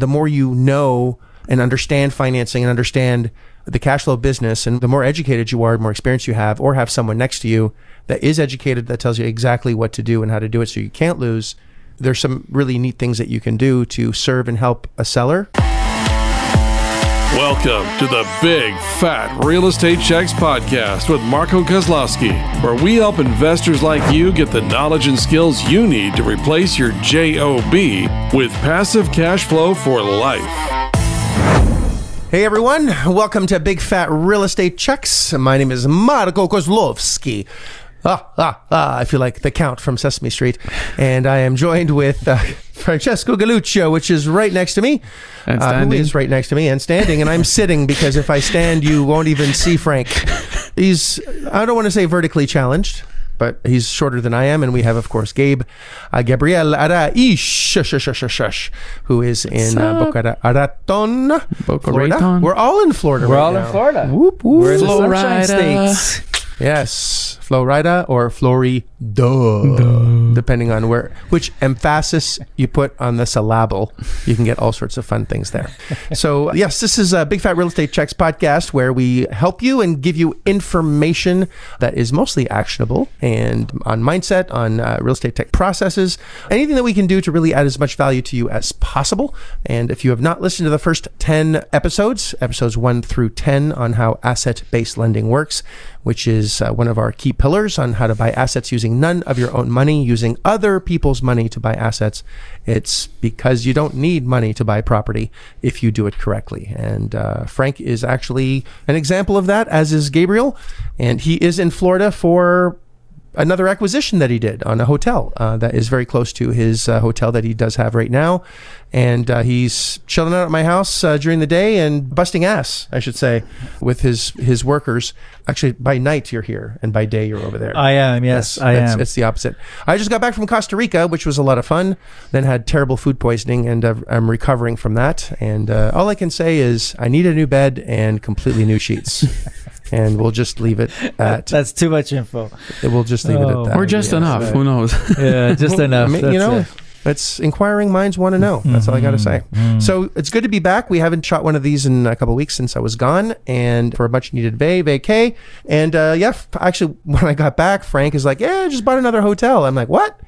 the more you know and understand financing and understand the cash flow business, and the more educated you are, the more experience you have, or have someone next to you that is educated that tells you exactly what to do and how to do it so you can't lose. There's some really neat things that you can do to serve and help a seller. Welcome to the Big Fat Real Estate Checks podcast with Marco Kozlowski, where we help investors like you get the knowledge and skills you need to replace your JOB with passive cash flow for life. Hey everyone, welcome to Big Fat Real Estate Checks. My name is Marco Kozlowski. Ah, ah, ah, I feel like the Count from Sesame Street. And I am joined with uh, Francesco Galuccio, which is right next to me. And Uh, who standing. is right next to me and standing. And I'm sitting because if I stand, you won't even see Frank. He's, I don't want to say vertically challenged, but he's shorter than I am. And we have, of course, Gabe uh, Gabriel Araish, who is in uh, Boca Raton, Boca Florida. Raton. We're all in Florida? We're right all now. in Florida. Whoop, whoop. We're in the Florida. Sunshine States. Yes, Florida or Florida, depending on where which emphasis you put on the syllable. You can get all sorts of fun things there. so yes, this is a Big Fat Real Estate Checks podcast where we help you and give you information that is mostly actionable and on mindset, on uh, real estate tech processes, anything that we can do to really add as much value to you as possible. And if you have not listened to the first ten episodes, episodes one through ten on how asset-based lending works which is uh, one of our key pillars on how to buy assets using none of your own money, using other people's money to buy assets. It's because you don't need money to buy property if you do it correctly. And uh, Frank is actually an example of that, as is Gabriel. And he is in Florida for another acquisition that he did on a hotel uh, that is very close to his uh, hotel that he does have right now. And uh, he's chilling out at my house uh, during the day and busting ass, I should say, with his his workers. Actually, by night you're here, and by day you're over there. I am. Yes, I it's, am. It's the opposite. I just got back from Costa Rica, which was a lot of fun. Then had terrible food poisoning, and uh, I'm recovering from that. And uh, all I can say is I need a new bed and completely new sheets. and we'll just leave it at. That's too much info. We'll just leave it Oh. at that. Or just Yeah. enough. Who knows? Yeah, just Well, enough. I mean, That's you know, it. it's inquiring minds want to know. That's all I got to say. So it's good to be back. We haven't shot one of these in a couple weeks since I was gone, and for a much needed vay vacay. And uh, yeah, f- actually, when I got back, Frank is like, "Yeah, I just bought another hotel." I'm like, "What?"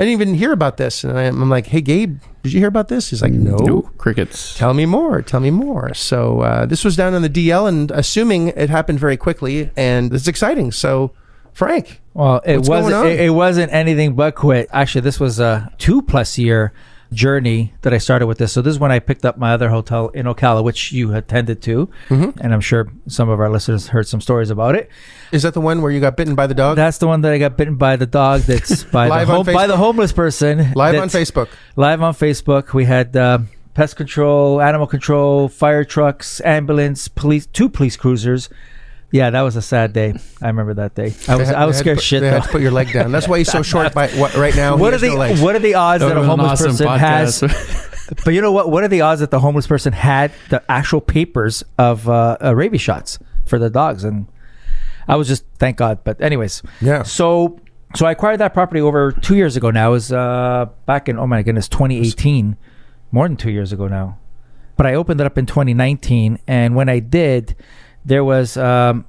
I didn't even hear about this, and I'm I'm like, "Hey, Gabe, did you hear about this?" He's like, "No." No crickets. Tell me more. Tell me more. So uh, this was down on the DL, and assuming it happened very quickly, and it's exciting. So, Frank, Well, it What's wasn't. on? It, it wasn't anything but quit. Actually, this was a two plus year journey that I started with this. So this is when I picked up my other hotel in Ocala, which you attended to, Mm-hmm. and I'm sure some of our listeners heard some stories about it. is that the one where you got bitten by the dog? That's the one that I got bitten by the dog. That's by the by the homeless person. Live on Facebook. live on Facebook. We had uh, pest control, animal control, fire trucks, ambulance, police, two police cruisers. Yeah, that was a sad day. I remember that day. I was had- I was scared to put, shit They though. had to put your leg down. That's why he's so short. By what right now? What are the no what are the odds that a That was an homeless awesome person has? podcast. But you know what? What are the odds that the homeless person had the actual papers of uh, uh, rabies shots for the dogs? And I was just thank God. But anyways, Yeah. So so I acquired that property over two years ago. Now it was uh, back in oh my goodness, 2018, more than two years ago now. But I opened it up in 2019, and when I did, there was um,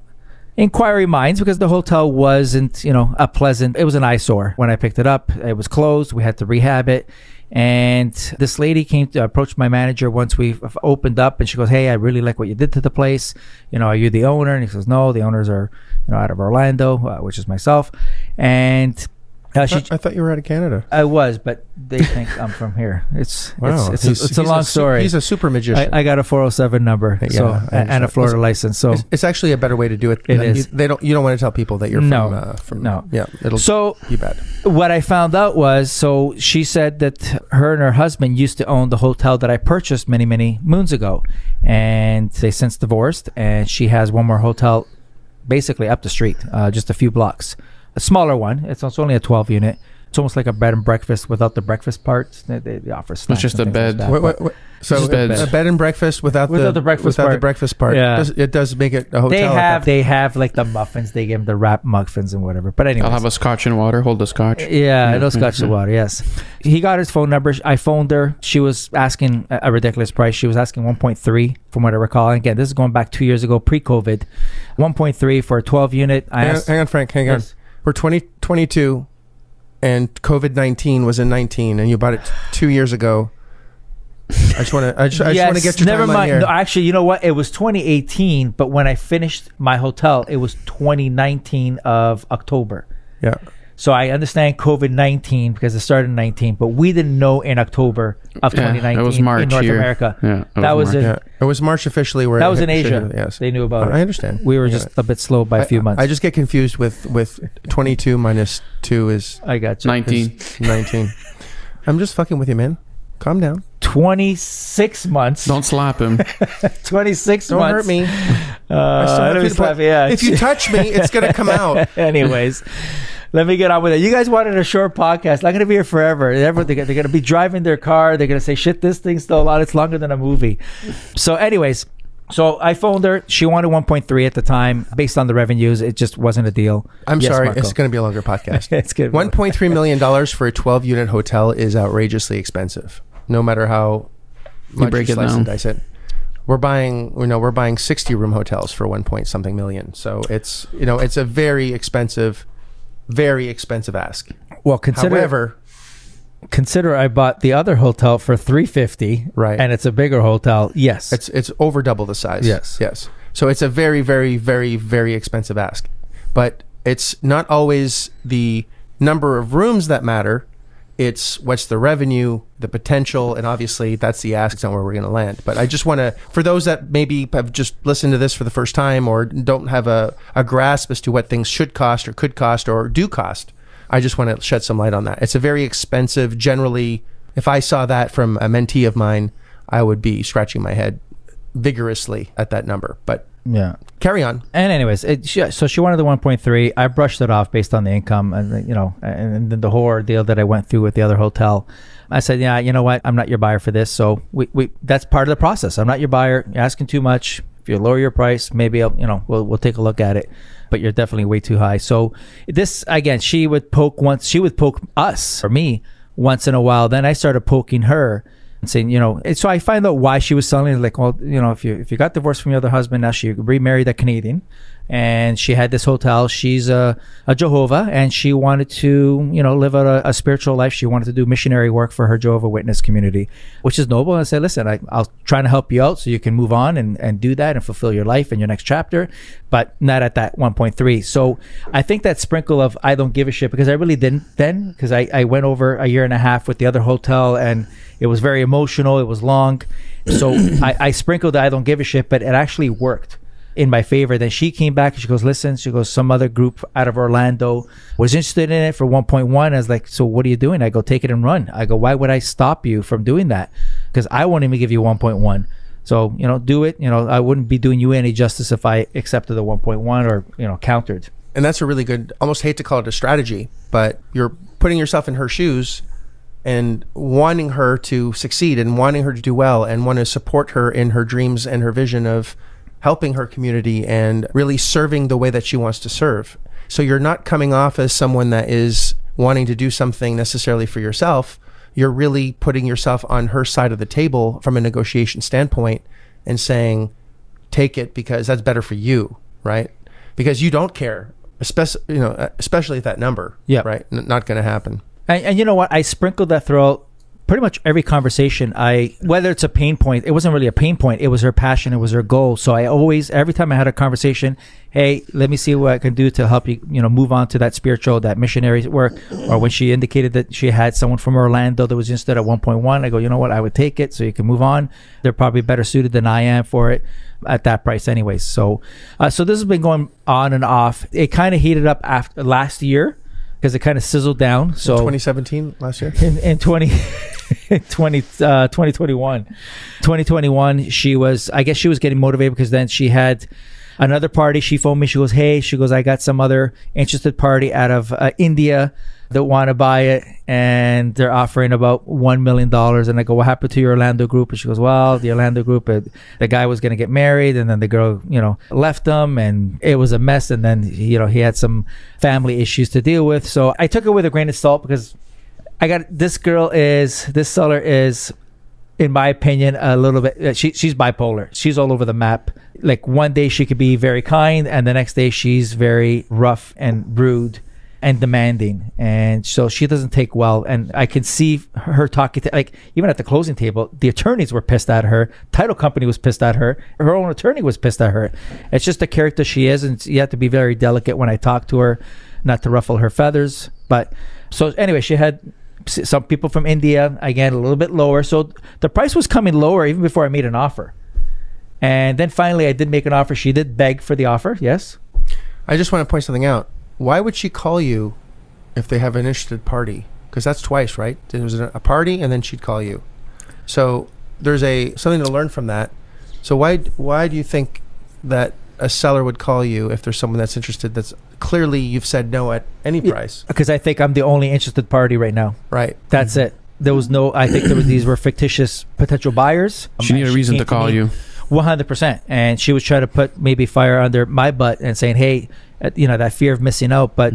inquiry minds because the hotel wasn't you know a pleasant. It was an eyesore when I picked it up. It was closed. We had to rehab it. And this lady came to approach my manager once we opened up, and she goes, "Hey, I really like what you did to the place. You know, are you the owner?" And he says, "No, the owners are, you know, out of Orlando, uh, which is myself." And uh, she, I thought you were out of Canada. I was, but they think I'm from here. It's Wow, it's, it's, a, it's a long su- story. He's a super magician. I, I got a 407 number, Yeah, so and- a. Florida Listen, license. So it's, it's actually a better way to do it. It is. You, they don't. You don't want to tell people that you're No. from. Uh, from No. Yeah. It'll so be bad. what I found out was so she said that her and her husband used to own the hotel that I purchased many many moons ago, and they since divorced, and she has one more hotel, basically up the street, uh, just a few blocks, a smaller one. It's, it's only a 12 unit, It's almost like a bed and breakfast without the breakfast part. They, they, they offer snacks. It's just a things like bed. Wait, wait, wait. So Just a, beds. a bed and breakfast without, Without the, the breakfast without the part. breakfast part. Yeah. Does- it does make it a hotel. They have they have like the muffins. They give them the wrap muffins and whatever. But anyway, I'll have a scotch and water. Hold the scotch. Yeah, Yeah, no scotch yeah, and water. Yes, he got his phone number. I phoned her. She was asking a a ridiculous price. She was asking 1.3 from what I recall. And again, this is going back two years ago, pre-COVID. 1.3 for a 12 unit. I Hang on, asked, hang on, Frank. Hang Yes. We're 2022, and COVID 19 was in 19, and you bought it two years ago. I just want to. I just, I just want to get your never mind. No, actually, you know what? It was 2018, but when I finished my hotel, it was 2019 of October. yeah. So I understand COVID 19 because it started in 19, but we didn't know in October of Yeah, 2019 it was March in North here. America. Yeah, it that was was in Yeah, it was March officially where that it was in Asia. hit- Yes, They knew about it. I understand. We were I just it. a bit slow by a few months. I, just get confused with with 22 minus two is, I got you. 19. 19. I'm just fucking with you, man. Calm down. 26 months. Don't slap him. 26 Don't months. hurt me. Uh, I still have let me slap- yeah. If you touch me, it's gonna come out. Anyways, let me get on with it. You guys wanted a short podcast. I'm going to be here forever. They're, they're going to be driving their car. They're going to say, shit, this thing's still on. It's longer than a movie. So, anyways, so I phoned her. She wanted 1.3 at the time. Based on the revenues, it just wasn't a deal. I'm Yes, sorry. Marco. It's going to be a longer podcast. It's good. 1.3 million dollars for a 12 unit hotel is outrageously expensive. No matter how much break you it slice down. and dice it. We're buying, you know, we're buying 60 room hotels for 1 point something million. So it's, you know, it's a very expensive, very expensive ask. Well, consider However, consider I bought the other hotel for 350 Right. and it's a bigger hotel. Yes. it's it's over double the size. Yes. yes. So it's a very, very, very, very expensive ask, but it's not always the number of rooms that matter. It's what's the revenue, the potential, and obviously that's the ask on where we're going to land. But I just want to, for those that maybe have just listened to this for the first time or don't have a, a grasp as to what things should cost or could cost or do cost, I just want to shed some light on that. It's a very expensive, generally, if I saw that from a mentee of mine, I would be scratching my head vigorously at that number. But yeah. carry on. And anyways, it, she, so she wanted the 1.3. I brushed it off based on the income and the- you know, and, and then the whole ordeal that I went through with the other hotel. I said, yeah, you know what? I'm not your buyer for this. So we, we that's part of the process. I'm not your buyer. You're asking too much. If you lower your price, maybe I'll, you know, we'll we'll take a look at it. But you're definitely way too high. So this again, she would poke once. She would poke us or me once in a while. Then I started poking her and saying, you know, so I find out why she was selling. Like, well, you know, if you if you got divorced from your other husband, now she remarried a Canadian, and she had this hotel. She's a, a Jehovah, and she wanted to, you know, live a, a spiritual life. She wanted to do missionary work for her Jehovah Witness community, which is noble. And I said, listen, I, I'll try to help you out so you can move on and, and do that and fulfill your life in your next chapter, but not at that 1.3. So I think that sprinkle of I don't give a shit because I really didn't then because I, I went over a year and a half with the other hotel and it was very emotional. It was long. So I, I sprinkled I don't give a shit, but it actually worked in my favor. Then she came back and she goes, listen, she goes, some other group out of Orlando was interested in it for 1.1. I was like, so what are you doing? I go, take it and run. I go, why would I stop you from doing that? Because I won't even give you 1.1. So, you know, do it. You know, I wouldn't be doing you any justice if I accepted the 1.1 or, you know, countered. And that's a really good, almost hate to call it a strategy, but you're putting yourself in her shoes and wanting her to succeed and wanting her to do well and want to support her in her dreams and her vision of helping her community and really serving the way that she wants to serve. So you're not coming off as someone that is wanting to do something necessarily for yourself. You're really putting yourself on her side of the table from a negotiation standpoint and saying, take it because that's better for you, right? Because you don't care, especially you know, especially at that number. Yeah. right. N- not going to happen. And, and you know what? I sprinkled that throughout pretty much every conversation. I whether it's a pain point, it wasn't really a pain point. It was her passion. It was her goal. So I always, every time I had a conversation, hey, let me see what I can do to help you, you know, move on to that spiritual, that missionary work. Or when she indicated that she had someone from Orlando that was interested at 1.1, I go, you know what? I would take it so you can move on. They're probably better suited than I am for it at that price anyways. So, uh, so this has been going on and off. It kind of heated up after last year because it kind of sizzled down. So 2017 last year. in, in 20, 20 uh, 2021 2021 she was i guess she was getting motivated because then she had another party she phoned me she goes hey she goes i got some other interested party out of uh, india that want to buy it and they're offering about $1 million. And I go, What happened to your Orlando group? And she goes, Well, the Orlando group, the guy was going to get married and then the girl, you know, left him and it was a mess. And then, you know, he had some family issues to deal with. So I took it with a grain of salt because I got this girl is, this seller is in my opinion, a little bit. uh, She she's bipolar. She's all over the map. Like one day she could be very kind, and the next day she's very rough and rude and demanding. And so she doesn't take well. And I can see her talking to like even at the closing table, the attorneys were pissed at her. Title company was pissed at her. Her own attorney was pissed at her. It's just the character she is, and you have to be very delicate when I talk to her, not to ruffle her feathers. But so anyway, she had some people from India again a little bit lower. So the price was coming lower even before I made an offer. And then finally, I did make an offer. She did beg for the offer. Yes. I just want to point something out. Why would she call you if they have an interested party? Because that's twice, right? There was a a party, and then she'd call you. So there's a something to learn from that. So why why do you think that a seller would call you if there's someone that's interested? That's clearly you've said no at any price, Because I think I'm the only interested party right now. right? That's it. There was no. I think there were, these were fictitious potential buyers. She needed a reason to call me you. 100%. And she was trying to put maybe fire under my butt and saying, hey, uh, you know, that fear of missing out. But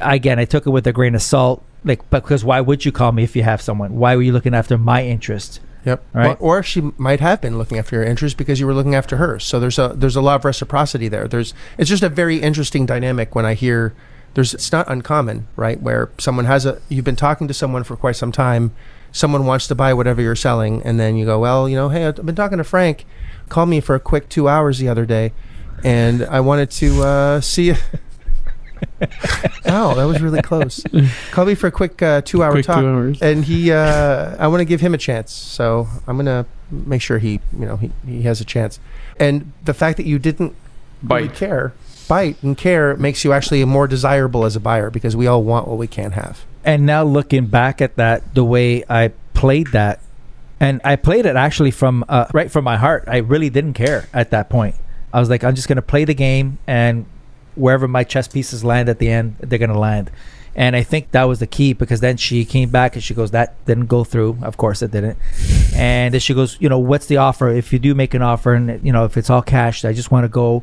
again, I took it with a grain of salt. Like, because why would you call me if you have someone? Why were you looking after my interest? Yep. Right. Or, or she might have been looking after your interests because you were looking after hers. So there's a there's a lot of reciprocity there. There's it's just a very interesting dynamic when I hear there's it's not uncommon, right? Where someone has a you've been talking to someone for quite some time, someone wants to buy whatever you're selling, and then you go, well, you know, hey, I've been talking to Frank, called me for a quick two hours the other day, and I wanted to uh, see. oh, that was really close. Call me for a quick uh, two-hour Quick talk two hours. and he uh i want to give him a chance so i'm gonna make sure he you know he, he has a chance and the fact that you didn't really Bite. care bite and care makes you actually more desirable as a buyer because we all want what we can't have And now looking back at that, the way I played that, and I played it actually from uh, right from my heart. I really didn't care at that point. I was like, I'm just gonna play the game, and wherever my chess pieces land at the end, they're gonna land. And I think that was the key because then she came back and she goes, "That didn't go through." Of course, it didn't. And then she goes, "You know, what's the offer? If you do make an offer, and you know, if it's all cash, I just want to go."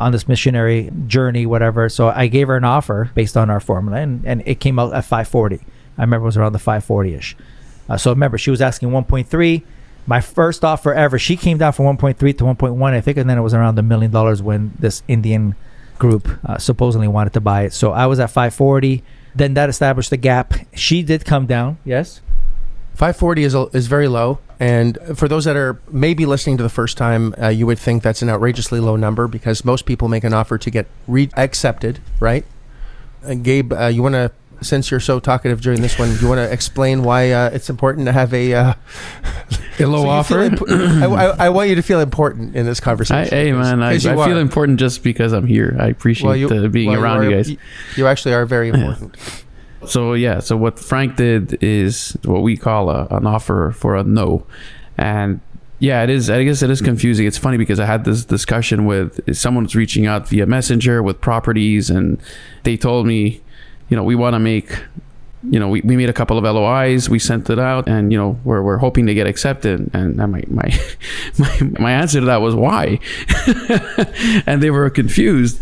on this missionary journey, whatever. So I gave her an offer based on our formula, and, and it came out at 540. I remember it was around the 540 ish. Uh, so remember, she was asking 1.3. My first offer ever, she came down from 1.3 to 1.1, I think, and then it was around a million dollars when this Indian group uh, supposedly wanted to buy it. So I was at 540. Then that established the gap. She did come down, yes. 540 is, is very low and for those that are maybe listening to the first time uh, you would think that's an outrageously low number because most people make an offer to get re- accepted right uh, gabe uh, you want to since you're so talkative during this one, do you want to explain why uh, it's important to have a uh, A low so offer. feel impo- I, I, I want you to feel important in this I, conversation. hey man, I, I feel important just because I'm here. I appreciate Well, uh, being well, around are- you guys. You actually are very important. So yeah, so what Frank did is what we call a, an offer for a no, and yeah, it is. I guess it is confusing. It's funny because I had this discussion with someone was reaching out via Messenger with properties, and they told me, you know, we want to make. You know, we, we made a couple of LOIs, we sent it out, and you know, we're, we're hoping to get accepted. And my my my, my answer to that was why, and they were confused.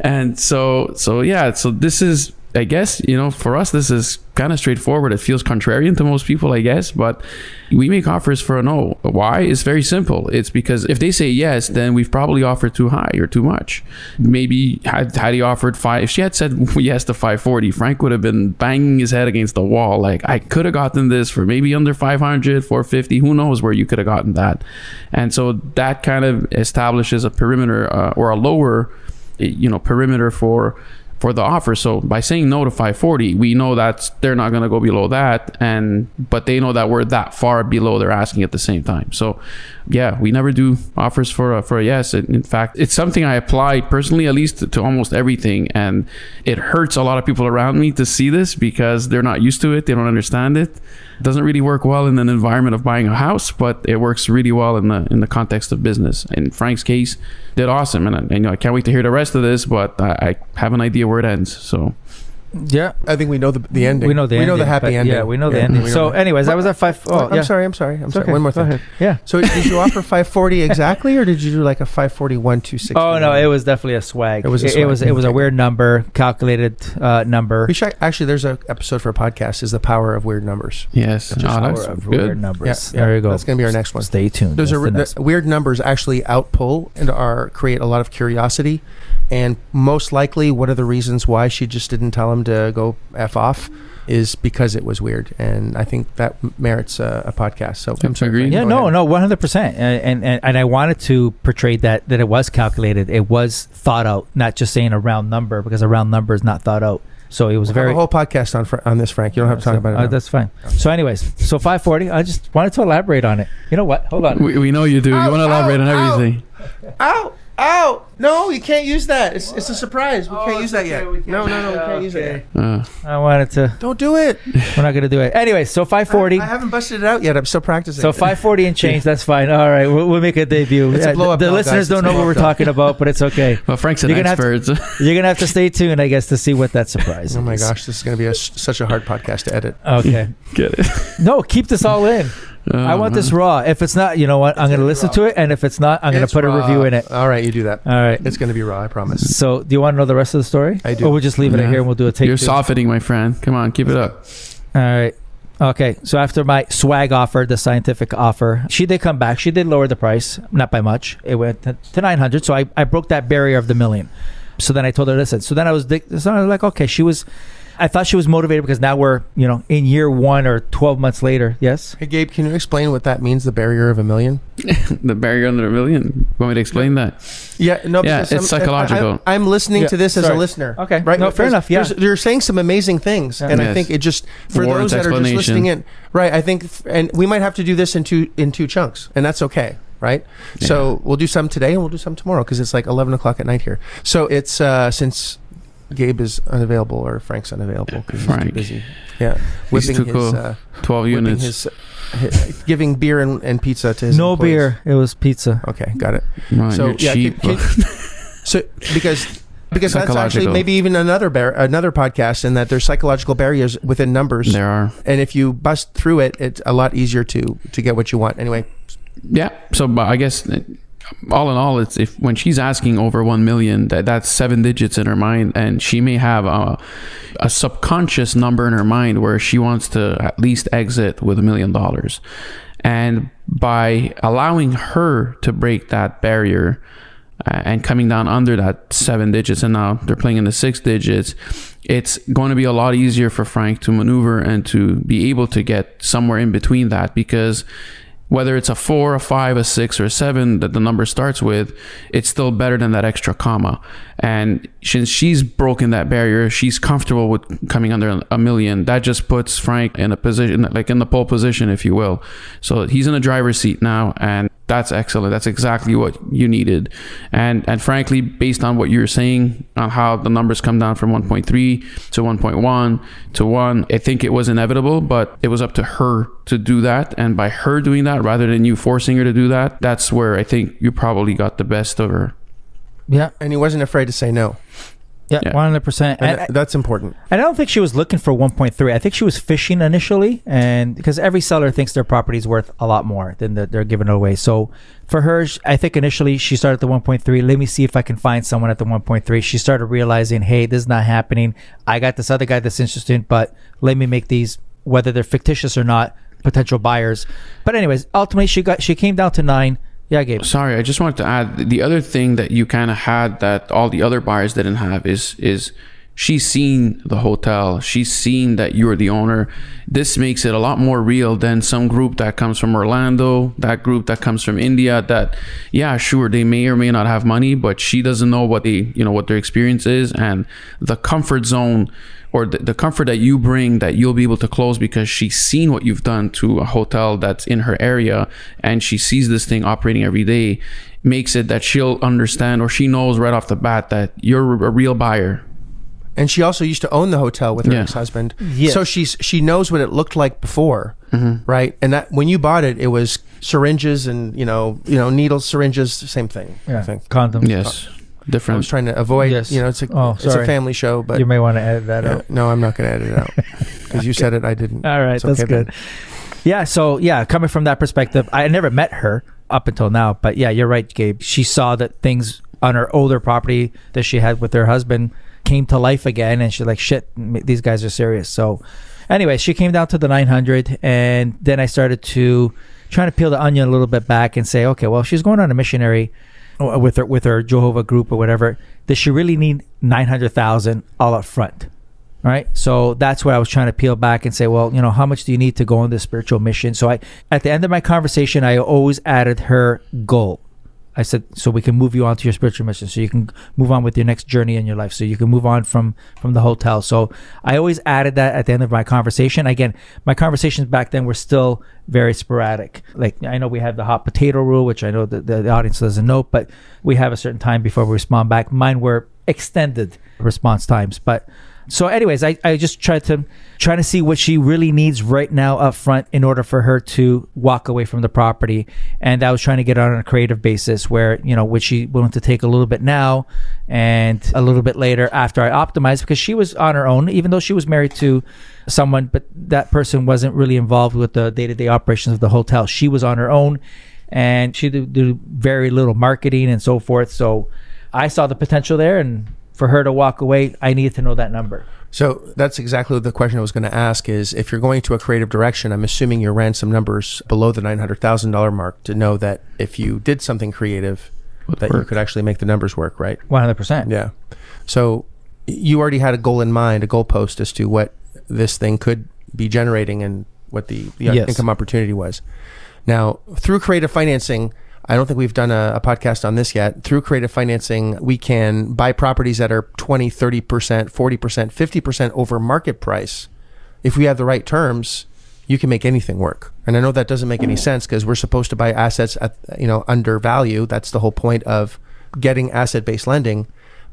And so so yeah, so this is I guess, you know, for us, this is kind of straightforward. It feels contrarian to most people, I guess, but we make offers for a no. Why? It's very simple. It's because if they say yes, then we've probably offered too high or too much. Maybe had, he offered five, if she had said yes to 540, Frank would have been banging his head against the wall. Like, I could have gotten this for maybe under 500, 450. Who knows where you could have gotten that? And so that kind of establishes a perimeter uh, or a lower, you know, perimeter for for the offer. So by saying no to 540, we know that they're not going to go below that, and but they know that we're that far below they're asking at the same time. So yeah, we never do offers for a, for a yes. In fact, it's something I apply personally, at least to, to almost everything, and it hurts a lot of people around me to see this because they're not used to it, they don't understand it. It doesn't really work well in an environment of buying a house, but it works really well in the in the context of business. In Frank's case, did awesome, and, I- and you know I can't wait to hear the rest of this. But I, I have an idea where it ends. So Yeah. I think we know the, the ending. We know the we ending. know the happy but- ending. Yeah, we know the Yeah, ending. So, the- anyways, I was at five. Oh, I'm yeah. sorry. I'm sorry. I'm It's sorry. okay. One more thing. Yeah. So did you offer 540 exactly, or did you do like a 541 260? Oh no, it was definitely a swag. It was a It, swag. was it was a weird number, calculated uh, number. We should actually. There's an episode for a podcast. Is the power of weird numbers. Yes. Just Oh, Power that's of good. weird numbers. Yeah, yeah. There you go. That's gonna be our next one. Stay tuned. Those That's are the the weird numbers actually outpull and are create a lot of curiosity, and most likely, one of the reasons why she just didn't tell him to go f off? Is because it was weird, and I think that merits a, a podcast. So I'm sorry. Agreed. Yeah, no, ahead. no, one hundred percent, and and and I wanted to portray that that it was calculated, it was thought out, not just saying a round number because a round number is not thought out. So it was We'll very have a whole podcast on on this, Frank. You don't have to talk about it. Uh, that's fine. So, anyways, so five forty. I just wanted to elaborate on it. You know what? Hold on. We, we know you do. Ow, you want to elaborate ow, on everything. Ow! Ow! Oh no, you can't use that. It's, it's a surprise. We Oh, can't use that okay, yet. we can't No, no, no, we can't use it yet. Uh, I wanted to. Don't do it. We're not gonna do it. Anyway, so five forty. I, I haven't busted it out yet. I'm still practicing. So five forty and change. That's fine. All right, we'll, we'll make a debut. It's a Uh, blow-up the doll, listeners guys. don't know what we're blow-up talking about, but it's okay. well, Frank's an You're gonna have to- expert. You're gonna have to stay tuned, I guess, to see what that surprise. Oh my is. gosh, this is going to be a, s- such a hard podcast to edit. Okay. Get it? No, keep this all in. I want this raw. If it's not, you know what? I'm gonna gonna listen raw. to it, and if it's not, I'm gonna It's put a review in it. All right, you do that. All right. It's going to be raw. I promise. So, do you want to know the rest of the story? I do. Or we'll just leave it Yeah. at here and we'll do a take. You're two? softening, my friend. Come on, keep it up. All right. Okay. So after my swag offer, the scientific offer, she did come back. She did lower the price, not by much. It went to, to 900. So I, I broke that barrier of the million. So then I told her, listen. So then I was, so I was like, okay, she was, I thought she was motivated because now we're, you know, in year one or 12 months later. Yes. Hey, Gabe, can you explain what that means? The barrier of a million? the barrier under a million. Want me to explain that? Yeah, no. Yeah, it's I'm- psychological. I, am listening Yeah, to this as a listener. Okay. right. No, fair Because enough, yeah. You're saying some amazing things, Yeah. and I think it just for Words, those that are just listening in, right? I think, and we might have to do this in two in two chunks, and that's okay. Right, so we'll do some today and we'll do some tomorrow because it's like eleven o'clock at night here. So it's uh, since Gabe is unavailable or Frank's unavailable because he's too Frank. busy. Yeah, He's whipping too his, cool. uh, Twelve units. his, hi- giving beer and, and pizza to his No employees. beer. It was pizza. Okay, got it. Man, so you're yeah, cheap. can- can- so because because that's actually maybe even another bar- another podcast in that there's psychological barriers within numbers, there are. and if you bust through it, it's a lot easier to to get what you want. Anyway, Yeah. So, but I guess uh, all in all, it's if when she's asking over one million, that that's seven digits in her mind, and she may have a, a subconscious number in her mind where she wants to at least exit with a million dollars, and by allowing her to break that barrier. Uh, and coming down under that seven digits, and now they're playing in the six digits. It's going to be a lot easier for Frank to maneuver and to be able to get somewhere in between that because whether it's a four, a five, a six, or a seven that the number starts with, it's still better than that extra comma. And since she's broken that barrier, she's comfortable with coming under a million. That just puts Frank in a position, like in the pole position, if you will. So he's in the driver's seat now, and that's excellent. That's exactly what you needed. And and frankly, based on what you're saying on how the numbers come down from 1.3 to 1.1 to 1, I think it was inevitable, but it was up to her to do that. And by her doing that, rather than you forcing her to do that, that's where I think you probably got the best of her. Yeah. and he wasn't afraid to say no, Yeah. One hundred percent. and that's important. And I don't think she was looking for 1.3. I think she was fishing initially, and because every seller thinks their property is worth a lot more than that they're giving it away. So for her, I think initially she started at the 1.3. Let me see if I can find someone at the 1.3. She started realizing, hey, this is not happening. I got this other guy that's interested, but let me make these, whether they're fictitious or not, potential buyers. But anyways, ultimately she got she came down to nine. Yeah, Gabe. Sorry, I just wanted to add the other thing that you kind of had that all the other buyers didn't have is is she's seen the hotel. She's seen that you're the owner. This makes it a lot more real than some group that comes from Orlando, that group that comes from India that yeah, sure, they may or may not have money, but she doesn't know what they, you know, what their experience is and the comfort zone or the, the comfort that you bring that you'll be able to close because she's seen what you've done to a hotel that's in her area and she sees this thing operating every day makes it that she'll understand or she knows right off the bat that you're a real buyer And she also used to own the hotel with her Yeah. ex-husband, Yes. so she's she knows what it looked like before, Mm-hmm. right? And that when you bought it, it was syringes and you know you know needles, syringes, same thing. I Yeah, think. condoms. yes I Different. I was trying to avoid. Yes. You know, it's a Oh, it's a family show, but you may want to edit that yeah, out. no, I'm not going to edit it out because you said it. I didn't. All right, It's that's okay, good. man. Yeah, so yeah, coming from that perspective, I never met her up until now, but yeah, you're right, Gabe. She saw that things on her older property that she had with her husband came to life again, and she's like, "Shit, these guys are serious." So, anyway, she came down to the 900, and then I started to trying to peel the onion a little bit back and say, okay, well, she's going on a missionary with her with her Jehovah group or whatever. Does she really need 900,000 all up front? Right. So that's what I was trying to peel back and say, well, you know, how much do you need to go on this spiritual mission? So I, at the end of my conversation, I always added her goal. I said, so we can move you on to your spiritual mission, so you can move on with your next journey in your life, so you can move on from from the hotel. So I always added that at the end of my conversation. Again, my conversations back then were still very sporadic. Like I know we have the hot potato rule, which I know that the, the audience doesn't know, but we have a certain time before we respond back. Mine were extended response times, but so anyways I, I just tried to try to see what she really needs right now up front in order for her to walk away from the property. And i was trying to get on a creative basis where you know would she willing to take a little bit now and a little bit later after i optimized because she was on her own even though she was married to someone but that person wasn't really involved with the day-to-day operations of the hotel. She was on her own and she did do very little marketing and so forth. So i saw the potential there and for her to walk away i needed to know that number So that's exactly the question I was going to ask is if you're going to a creative direction, I'm assuming you ran some numbers below the $900,000 mark to know that if you did something creative, that you could actually make the numbers work, right? 100% Yeah. So you already had a goal in mind, a goalpost as to what this thing could be generating and what the, the Yes. income opportunity was. Now, through creative financing, I don't think we've done a, a podcast on this yet. Through creative financing, we can buy properties that are 20, 30%, 40%, 50% over market price. If we have the right terms, you can make anything work. And I know that doesn't make any sense because we're supposed to buy assets at you know under value. That's the whole point of getting asset-based lending.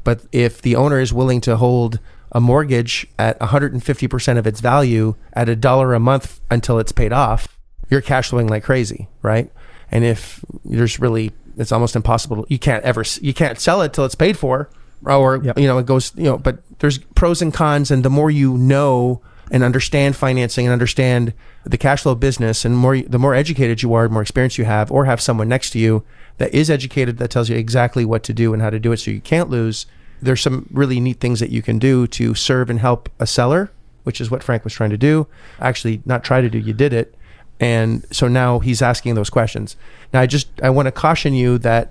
But if the owner is willing to hold a mortgage at 150% of its value at a dollar a month until it's paid off, you're cash flowing like crazy, right? And if there's really, it's almost impossible. You can't ever, you can't sell it till it's paid for, or Yep. you know, it goes, you know. But there's pros and cons, and the more you know and understand financing and understand the cash flow business, and more, the more educated you are, the more experience you have, or have someone next to you that is educated that tells you exactly what to do and how to do it, so you can't lose. There's some really neat things that you can do to serve and help a seller, which is what Frank was trying to do. Actually, not try to do, you did it and so now he's asking those questions. Now i just i want to caution you that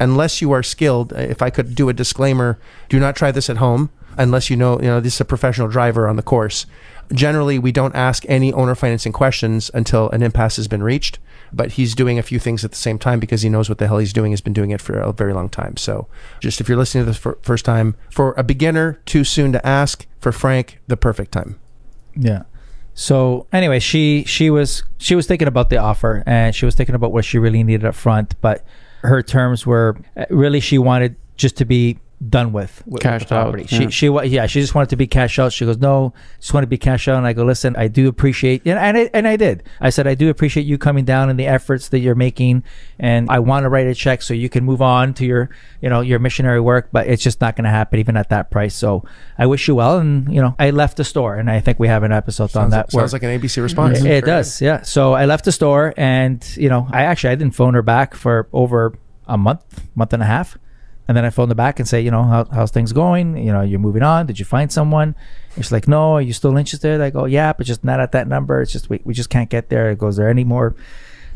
unless you are skilled uh, if i could do a disclaimer do not try this at home unless you know you know this is a professional driver on the course. Generally we don't ask any owner financing questions until an impasse has been reached but he's doing a few things at the same time because he knows what the hell he's doing he's been doing it for a very long time. So just if you're listening to this for first time for a beginner too soon to ask for frank the perfect time. Yeah. So anyway, she she was she was thinking about the offer and she was thinking about what she really needed up front, but her terms were uh, really she wanted just to be done with, with Cashed the out, property. yeah. She she wa- yeah she just wanted to be cash out. She goes no, just want to be cash out. And I go listen, I do appreciate and and I, and I did. I said I do appreciate you coming down and the efforts that you're making, and I want to write a check so you can move on to your you know your missionary work, but it's just not going to happen even at that price. So I wish you well, and you know I left the store, and I think we have an episode on sounds, that. where- sounds like an abc response it, it does, yeah. So I left the store, and you know, I actually I didn't phone her back for over a month, month and a half, and then I phone the back and say, you know, How, how's things going? You know, you're moving on. Did you find someone? She's like, no. Are you still interested? I go, yeah, but just not at that number. It's just we, we just can't get there. It goes, there any more?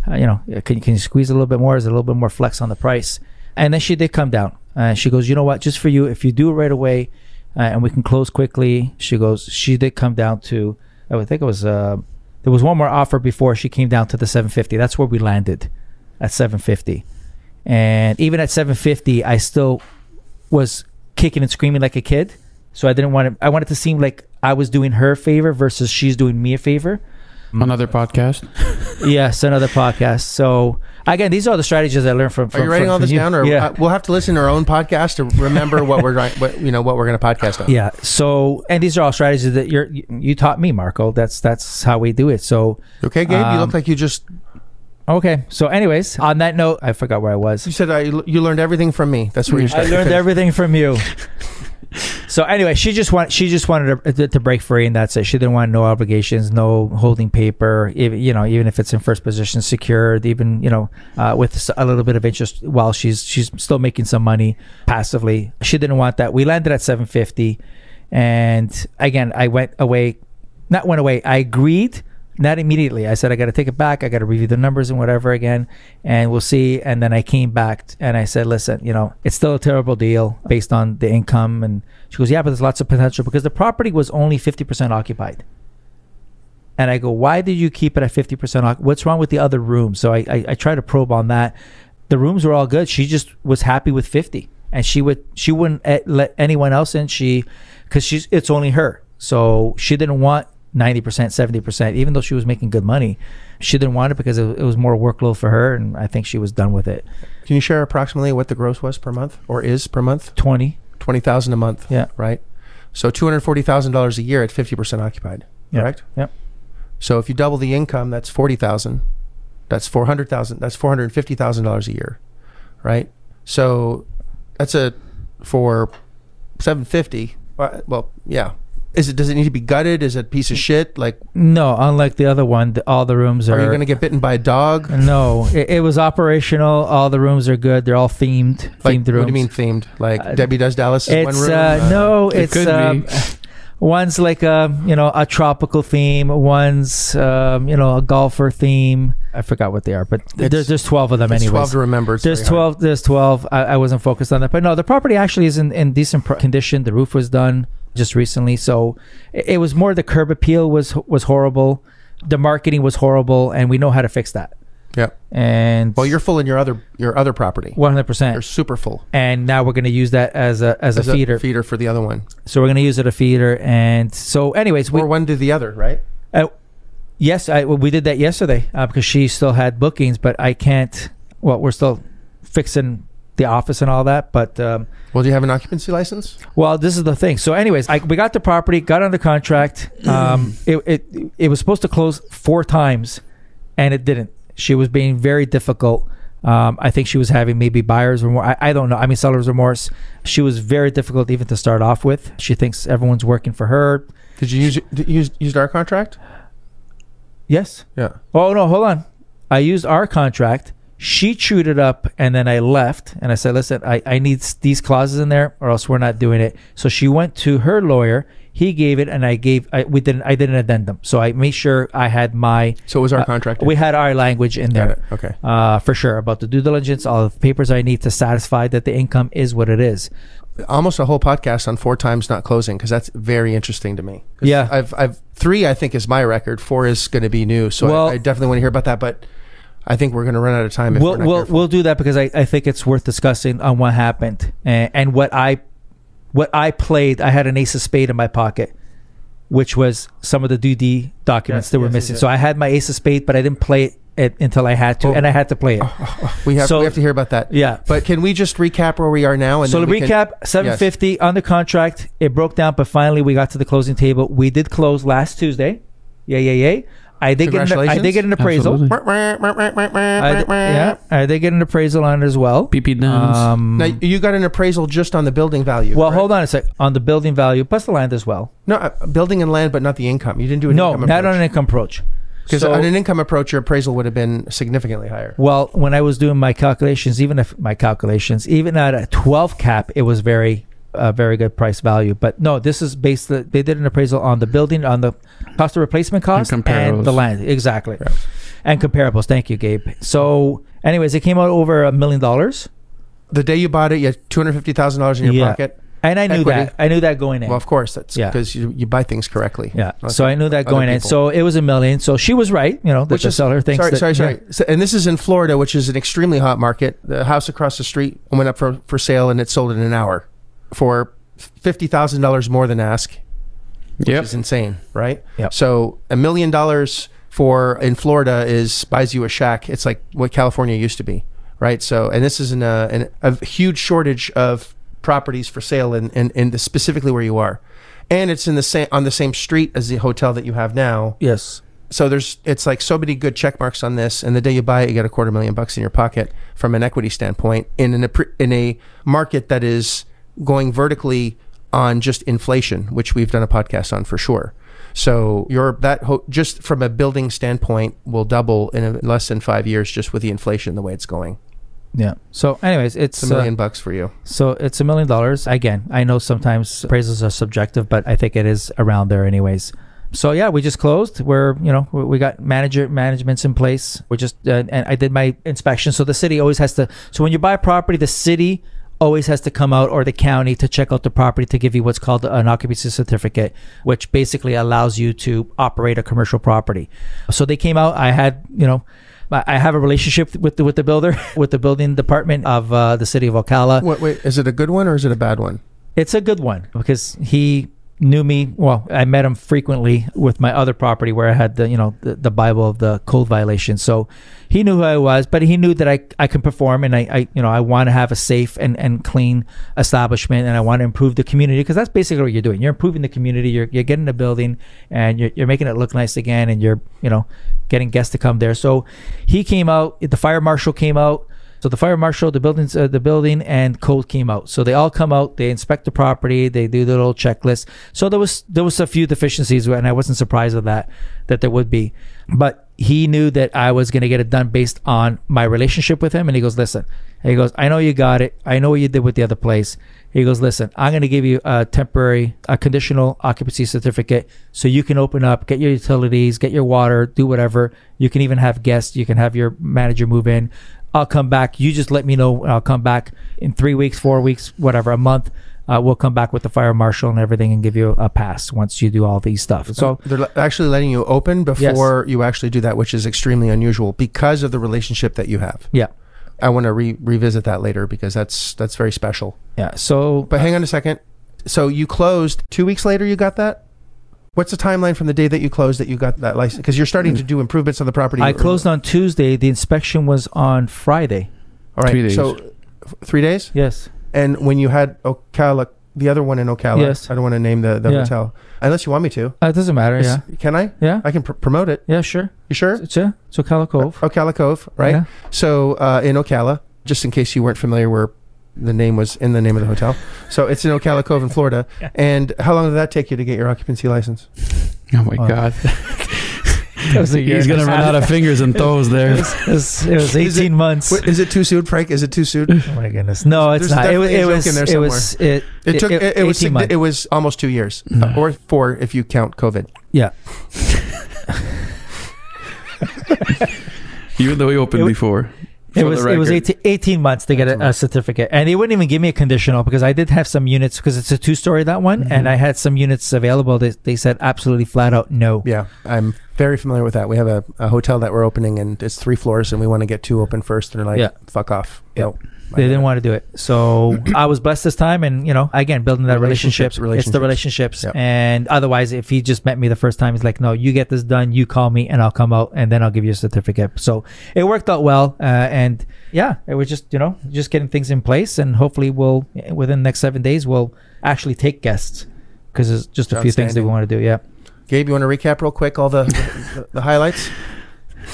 Uh, you know, can you can you squeeze a little bit more? Is a little bit more flex on the price? And then she did come down. Uh, she goes, you know what? Just for you, if you do it right away, uh, and we can close quickly. She goes, she did come down to, I would think it was, uh, there was one more offer before she came down to the 750. That's where we landed at 750. And even at 750, I still was kicking and screaming like a kid. So I didn't want to, I wanted to seem like I was doing her a favor versus she's doing me a favor. Another podcast. yes, another podcast. So again, these are the strategies I learned from. Are you writing from- all from this you. down, or yeah. uh, we'll have to listen to our own podcast to remember what we're trying, what you know, what we're going to podcast on? Yeah. So, and these are all strategies that you're you, you taught me, Marco. That's that's how we do it. So, Okay, Gabe. you Um, look like you just Okay. So, anyways, on that note, I forgot where I was. You said I, you learned everything from me. That's where you said. I started. learned everything from you. so anyway, she just want she just wanted to, to break free, and that's it. She didn't want no obligations, no holding paper. Even you know, even if it's in first position, secured, even you know, uh, with a little bit of interest while she's she's still making some money passively. She didn't want that. We landed at seven fifty, and again, I went away, not went away. I agreed not immediately. I said I got to take it back. I got to review the numbers and whatever again, and we'll see. And then I came back and I said, listen, you know, it's still a terrible deal based on the income. And she goes, yeah, but there's lots of potential because the property was only fifty percent occupied. And I go, why did you keep it at fifty percent? What's wrong with the other rooms? So I, I I try to probe on that. The rooms were all good. She just was happy with fifty, and she would she wouldn't eh, let anyone else in. She because she's it's only her, so she didn't want 90%, 70%, even though she was making good money. She didn't want it because it, it was more workload for her, and I think she was done with it. Can you share approximately what the gross was per month or is per month? 20. Twenty thousand a month. Yeah. Right. So two hundred forty thousand dollars a year at fifty percent occupied. Yeah. Correct. Yep. So if you double the income, that's forty thousand. That's four hundred thousand. That's four hundred fifty thousand dollars a year, right? So that's a for seven fifty. Well, yeah. Is it? Does it need to be gutted? Is it a piece of shit? Like, No, unlike the other one, the, all the rooms are. are you going to get bitten by a dog? No, it, it was operational. All the rooms are good. They're all themed. Like, themed what do you mean themed? Like Uh, Debbie Does Dallas is one It's room. uh, no, it it's could um, be. one's like a you know a tropical theme. One's um, you know a golfer theme. I forgot what they are, but It's- there's there's twelve of them It's anyways. twelve to remember. It's There's very hard. 12. There's 12. I, I wasn't focused on that. But no, the property actually is in, in decent pro- condition. The roof was done just recently. So it, was more the curb appeal was was horrible. The marketing was horrible. And we know how to fix that. Yeah. And Well, you're full in your other your other property. 100%. You're super full. And now we're going to use that as a as, As a feeder. feeder for the other one. so we're going to use it a feeder. And so, anyways, we or one to the other, right? uh, yes, I, we did that yesterday uh, because she still had bookings, but I can't. Well, we're still fixing the office and all that, but. Um, Well, do you have an occupancy license? Well, this is the thing. So, anyways, I, we got the property, got under contract. Um, it, it it was supposed to close four times, and it didn't. She was being very difficult. Um, I think she was having maybe buyer's remorse. I, I don't know. I mean, seller's remorse. She was very difficult even to start off with. She thinks everyone's working for her. Did you use did you use used our contract? Yes. Yeah. Oh no, hold on. I used our contract. She chewed it up, and then I left. And I said, "Listen, I, I need these clauses in there, or else we're not doing it." So she went to her lawyer. He gave it, and I gave. I, we didn't. I did an addendum. So I made sure I had my. So it was our uh, contract. We had our language in there. Okay. Uh, for sure about the due diligence, all the papers I need to satisfy that the income is what it is. Almost a whole podcast on four times not closing because that's very interesting to me. Yeah. I've I've three I think is my record. Four is going to be new. So Well- I, I definitely want to hear about that. But I think we're going to run out of time if we'll we're not we'll, careful. we'll do that because I, I think it's worth discussing on what happened and, and what I what I played. I had an ace of spade in my pocket, which was some of the DD documents Yes, that were yes, missing. yes. So I had my ace of spade, but I didn't play it, it until I had to, Oh. and I had to play it. Oh, oh, oh. we have so- we have to hear about that. Yeah. But can we just recap where we are now? And So to then we can- recap, 750 under contract. It broke down, but finally we got to the closing table. We did close last Tuesday. Yeah, yeah, yeah. I did get an, I did get an appraisal. Absolutely. I yeah, I did get an appraisal on it as well. PP Duns. Um, Now you got an appraisal just on the building value. Well, correct? hold on a sec. On the building value, plus the land as well. No, uh, building and land, but not the income. You didn't do an No, income not on an income approach. Because So- on an income approach, your appraisal would have been significantly higher. Well, when I was doing my calculations, even if my calculations, even at a 12 cap, it was very, uh, very good price value. But no, this is based. They did an appraisal on the building, on the cost of replacement cost, and, comparables. the land exactly, Yeah. and comparables. Thank you, Gabe. So, anyways, it came out over a million dollars, The day you bought it, you had two hundred fifty thousand dollars in your Yeah. pocket. and I knew Equity. that. I knew that going in. Well, of course, that's Yeah. because you, you buy things correctly. yeah. Not So I knew that going in. So it was a million. So she was right. You know, Which the is seller thinks sorry, that. sorry, sorry. yeah. So, and this is in Florida, which is an extremely hot market. The house across the street went up for, for sale, and it sold in an hour for fifty thousand dollars more than ask, which Yep. is insane, right? Yep. So a million dollars for in Florida is buys you a shack. It's like what California used to be, right? So, and this is in a, in a huge shortage of properties for sale in, in, in the, specifically where you are, and it's in the same on the same street as the hotel that you have now. Yes. So there's it's like so many good check marks on this, and the day you buy it, you get a quarter million bucks in your pocket from an equity standpoint in an, in a market that is going vertically on just inflation, which we've done a podcast on for sure. So your that ho- just from a building standpoint will double in, a, less than five years just with the inflation the way it's going. Yeah. So, anyways, it's, It's a million uh, bucks for you. so it's a million dollars. Again, I know sometimes appraisals are subjective, but I think it is around there, anyways. So yeah, we just closed. We're you know we we got manager managements in place. We just uh, and I did my inspection. So the city always has to. So when you buy a property, the city always has to come out or the county to check out the property to give you what's called an occupancy certificate, which basically allows you to operate a commercial property. So they came out. I had you know. I have a relationship with the, with the builder, with the building department of uh, the city of Ocala. Wait, wait, is it a good one or is it a bad one? It's a good one because he knew me. Well, I met him frequently with my other property where I had the you know the, the Bible of the code violation. So he knew who I was, but he knew that I, I can perform and I, I you know I want to have a safe and, and clean establishment and I want to improve the community because that's basically what you're doing. You're improving the community. You're, you're getting the building and you're, you're making it look nice again and you're you know getting guests to come there. So he came out. The fire marshal came out. So the fire marshal, the buildings, uh, the building, and code came out. So they all come out. They inspect the property. They do the little checklist. So there was there was a few deficiencies, and I wasn't surprised of that that there would be. But he knew that I was going to get it done based on my relationship with him. And he goes, "Listen," he goes, "I know you got it. I know what you did with the other place." He goes, "Listen, I'm going to give you a temporary, a conditional occupancy certificate, so you can open up, get your utilities, get your water, do whatever. You can even have guests. You can have your manager move in." I'll come back. You just let me know. I'll come back in three weeks, four weeks, whatever, a month. Uh, we'll come back with the fire marshal and everything and give you a pass once you do all these stuff. So they're actually letting you open before you actually do that, which is extremely unusual because of the relationship that you have. yeah, I want to re- revisit that later because that's that's very special. yeah. So But hang on a second. So you closed two weeks later. You got that. What's the timeline from the day that you closed that you got that license? Because you're starting to do improvements on the property. I closed on Tuesday. The inspection was on Friday. All right. Three days. So f- three days. Yes. And when you had Ocala, the other one in Ocala, Yes. I don't want to name the, the Yeah. hotel unless you want me to. Uh, it doesn't matter. Yeah. Can I? Yeah. I can pr- promote it. Yeah. Sure. You sure? It's yeah. So Cala Cove. Ocala Cove, right? Yeah. So uh, in Ocala, just in case you weren't familiar where the name was in the name of the hotel. So it's in Ocala Cove in Florida. And how long did that take you to get your occupancy license? Oh my Oh. god. That was a year He's gonna run out of fingers and toes there. It was, it was Is it- 18 months. Wait, is it too soon, Frank? Is it too soon? oh my goodness. No, it's There's not. It, was- it was. in there It was. It, It took. It, it was. months. It was almost two years, uh, or four if you count COVID. Yeah. Even though he opened It before. It was it was 18, 18 months to get a, a certificate, and they wouldn't even give me a conditional because I did have some units because it's a two story that one, Mm-hmm. and I had some units available. They, they said absolutely flat out no. Yeah, I'm very familiar with that. We have a, a hotel that we're opening, and it's three floors, and we want to get two open first. And they're like, Yeah. "Fuck off." Yeah. No, They didn't want to do it, so I was blessed this time, and you know, again, building that relationship. Relationships, It's the relationships, Yep. and otherwise, if he just met me the first time, he's like, "No, you get this done. You call me, and I'll come out, and then I'll give you a certificate." So it worked out well, uh, and yeah, it was just you know just getting things in place, and hopefully, we'll within the next seven days, we'll actually take guests because there's just a few things that we Outstanding. want to do. Yeah. Gabe, you want to recap real quick all the the, the highlights?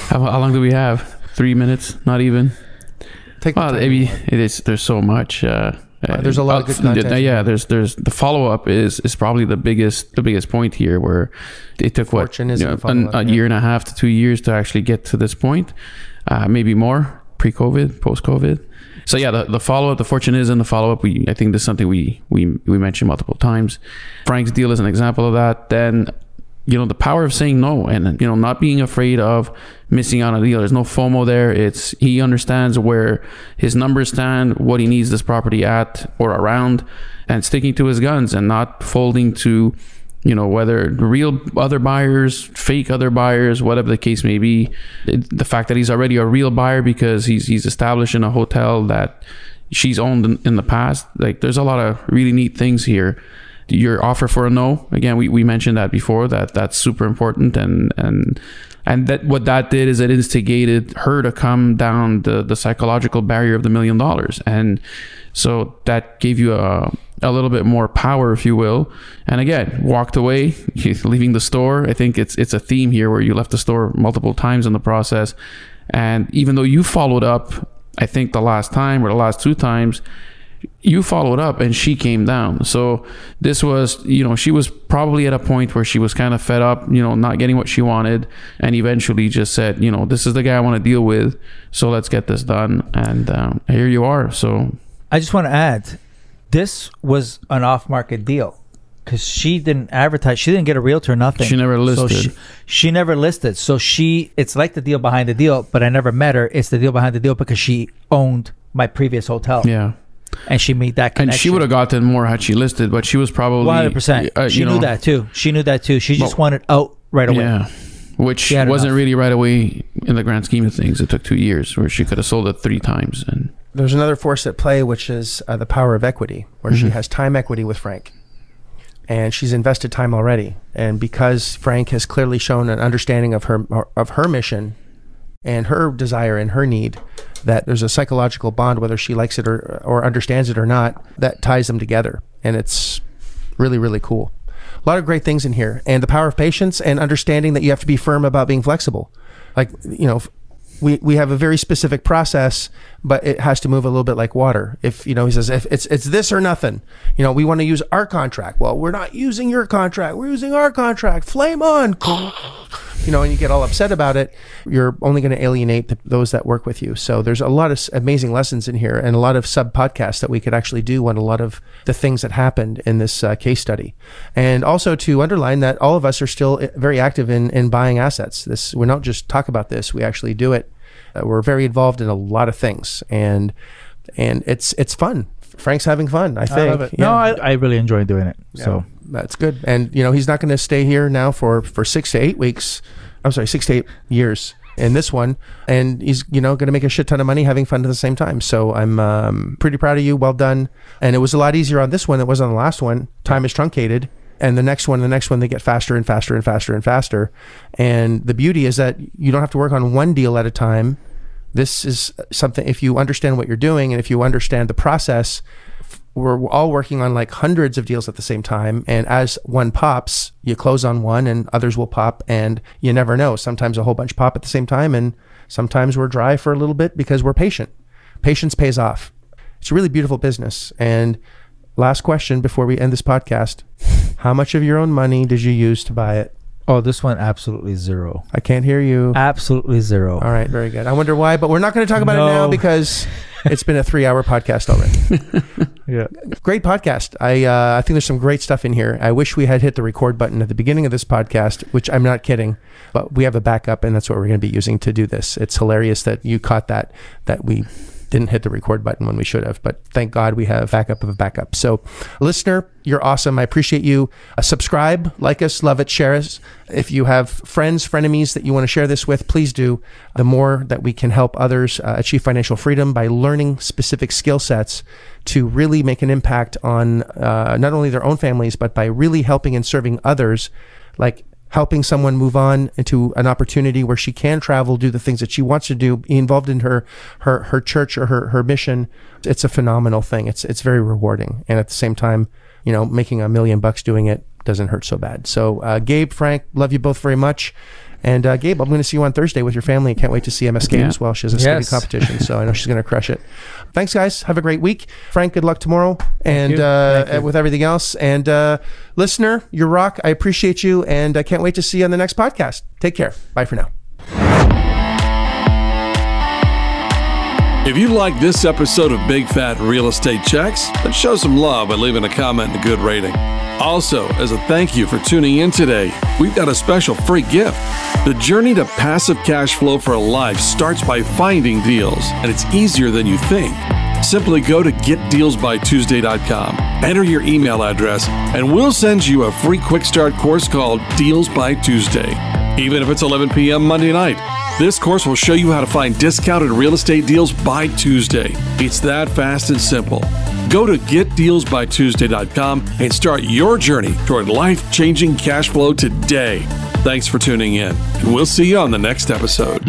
How, how long do we have? Three minutes? Not even. Take Well, maybe it is. There's so much. Uh, Uh, there's a lot of good content. Yeah, there's there's the follow up is is probably the biggest the biggest point here where it took Fortune what you know, an, a year and a half to two years to actually get to this point, uh, maybe more pre COVID, post COVID. So yeah, the, the follow up, the fortune is in the follow up. We I think this is something we we we mentioned multiple times. Frank's deal is an example of that. Then you know the power of saying no and you know not being afraid of missing out on a deal. There's no fomo there. It's he understands where his numbers stand what he needs this property at or around and sticking to his guns and not folding to you know whether real other buyers fake other buyers whatever the case may be. It, the fact that he's already a real buyer because he's he's established in a hotel that she's owned in, in the past like there's a lot of really neat things here your offer for a no again we, we mentioned that before that that's super important and and and that what that did is it instigated her to come down the the psychological barrier of the million dollars and so that gave you a a little bit more power, if you will. And again, walked away, leaving the store. I think it's it's a theme here where you left the store multiple times in the process. And even though you followed up, I think the last time or the last two times, you followed up and she came down. So this was, you know, she was probably at a point where she was kind of fed up, you know, not getting what she wanted, and eventually just said, you know, this is the guy I want to deal with. So let's get this done. And um, here you are. So I just want to add, this was an off-market deal because she didn't advertise. She didn't get a realtor, nothing. She never So listed. she, she never listed. So she, it's like the deal behind the deal, but I never met her. It's the deal behind the deal because she owned my previous hotel, yeah. And she made that connection. And she would have gotten more had she listed, but she was probably One hundred percent. uh, She you knew that too. She knew that too. She just Well, wanted out right away. Yeah. Which wasn't enough. really right away in the grand scheme of things. It took two years where she could have sold it three times. And There's another force at play, which is uh, the power of equity, where she has time equity with Frank. And she's invested time already. And because Frank has clearly shown an understanding of her of her mission and her desire and her need, that there's a psychological bond, whether she likes it or, or understands it or not, that ties them together. And it's really, really cool. A lot of great things in here. And the power of patience and understanding that you have to be firm about being flexible. Like, you know, we, we have a very specific process, but it has to move a little bit like water. If you know, he says if it's it's this or nothing. You know, we want to use our contract. Well, we're not using your contract. We're using our contract. Flame on. You know, and you get all upset about it. You're only going to alienate the, those that work with you. So there's a lot of amazing lessons in here, and a lot of sub podcasts that we could actually do on a lot of the things that happened in this uh, case study, and also to underline that all of us are still uh, very active in in buying assets. This we don't just talk about this; we actually do it. Uh, we're very involved in a lot of things, and and it's it's fun. Frank's having fun. I think. I love it. Yeah. No, I, I really enjoy doing it. So That's good. And you know, he's not going to stay here now for for six to eight weeks. I'm sorry, six to eight years in this one, and he's you know going to make a shit ton of money having fun at the same time. So I'm um, pretty proud of you. Well done. And it was a lot easier on this one than it was on the last one. Time is truncated. And the next one, the next one, they get faster and faster and faster and faster. And the beauty is that you don't have to work on one deal at a time. This is something, if you understand what you're doing and if you understand the process, we're all working on like hundreds of deals at the same time and as one pops you close on one and others will pop and you never know. Sometimes a whole bunch pop at the same time and sometimes we're dry for a little bit because we're patient. Patience pays off. It's a really beautiful business and last question before we end this podcast. How much of your own money did you use to buy it? Oh, this one absolutely zero. i can't hear you. Absolutely zero. all right very good. I wonder why but we're not going to talk about it now because it's been a three hour podcast already Yeah. great podcast. I uh, I think there's some great stuff in here. I wish we had hit the record button at the beginning of this podcast, which I'm not kidding, but we have a backup, and that's what we're going to be using to do this. It's hilarious that you caught that that we didn't hit the record button when we should have, but thank God we have backup of a backup. So, listener, you're awesome. I appreciate you. Uh, subscribe, like us, love it, share us. If you have friends, frenemies that you want to share this with, please do. The more that we can help others uh, achieve financial freedom by learning specific skill sets to really make an impact on uh, not only their own families, but by really helping and serving others, like helping someone move on into an opportunity where she can travel, do the things that she wants to do, be involved in her her her church or her her mission. It's a phenomenal thing. It's it's very rewarding, and at the same time, you know, making a million bucks doing it doesn't hurt so bad. So, uh, Gabe, Frank, love you both very much. And uh, Gabe, I'm going to see you on Thursday with your family. I can't wait to see MSK Yeah. as well. She has a skating Yes. competition, so I know she's going to crush it. Thanks, guys. Have a great week. Frank, good luck tomorrow, and uh, with everything else. And uh, listener, you rock. I appreciate you, and I can't wait to see you on the next podcast. Take care. Bye for now. If you like this episode of Big Fat Real Estate Checks, then show some love by leaving a comment and a good rating. Also, as a thank you for tuning in today, we've got a special free gift. The journey to passive cash flow for a life starts by finding deals, and it's easier than you think. Simply go to getdealsbytuesday.com, enter your email address, and we'll send you a free quick start course called Deals by Tuesday. Even if it's 11 p.m. Monday night, this course will show you how to find discounted real estate deals by Tuesday. It's that fast and simple. Go to getdealsbytuesday.com and start your journey toward life changing cash flow today. Thanks for tuning in, and we'll see you on the next episode.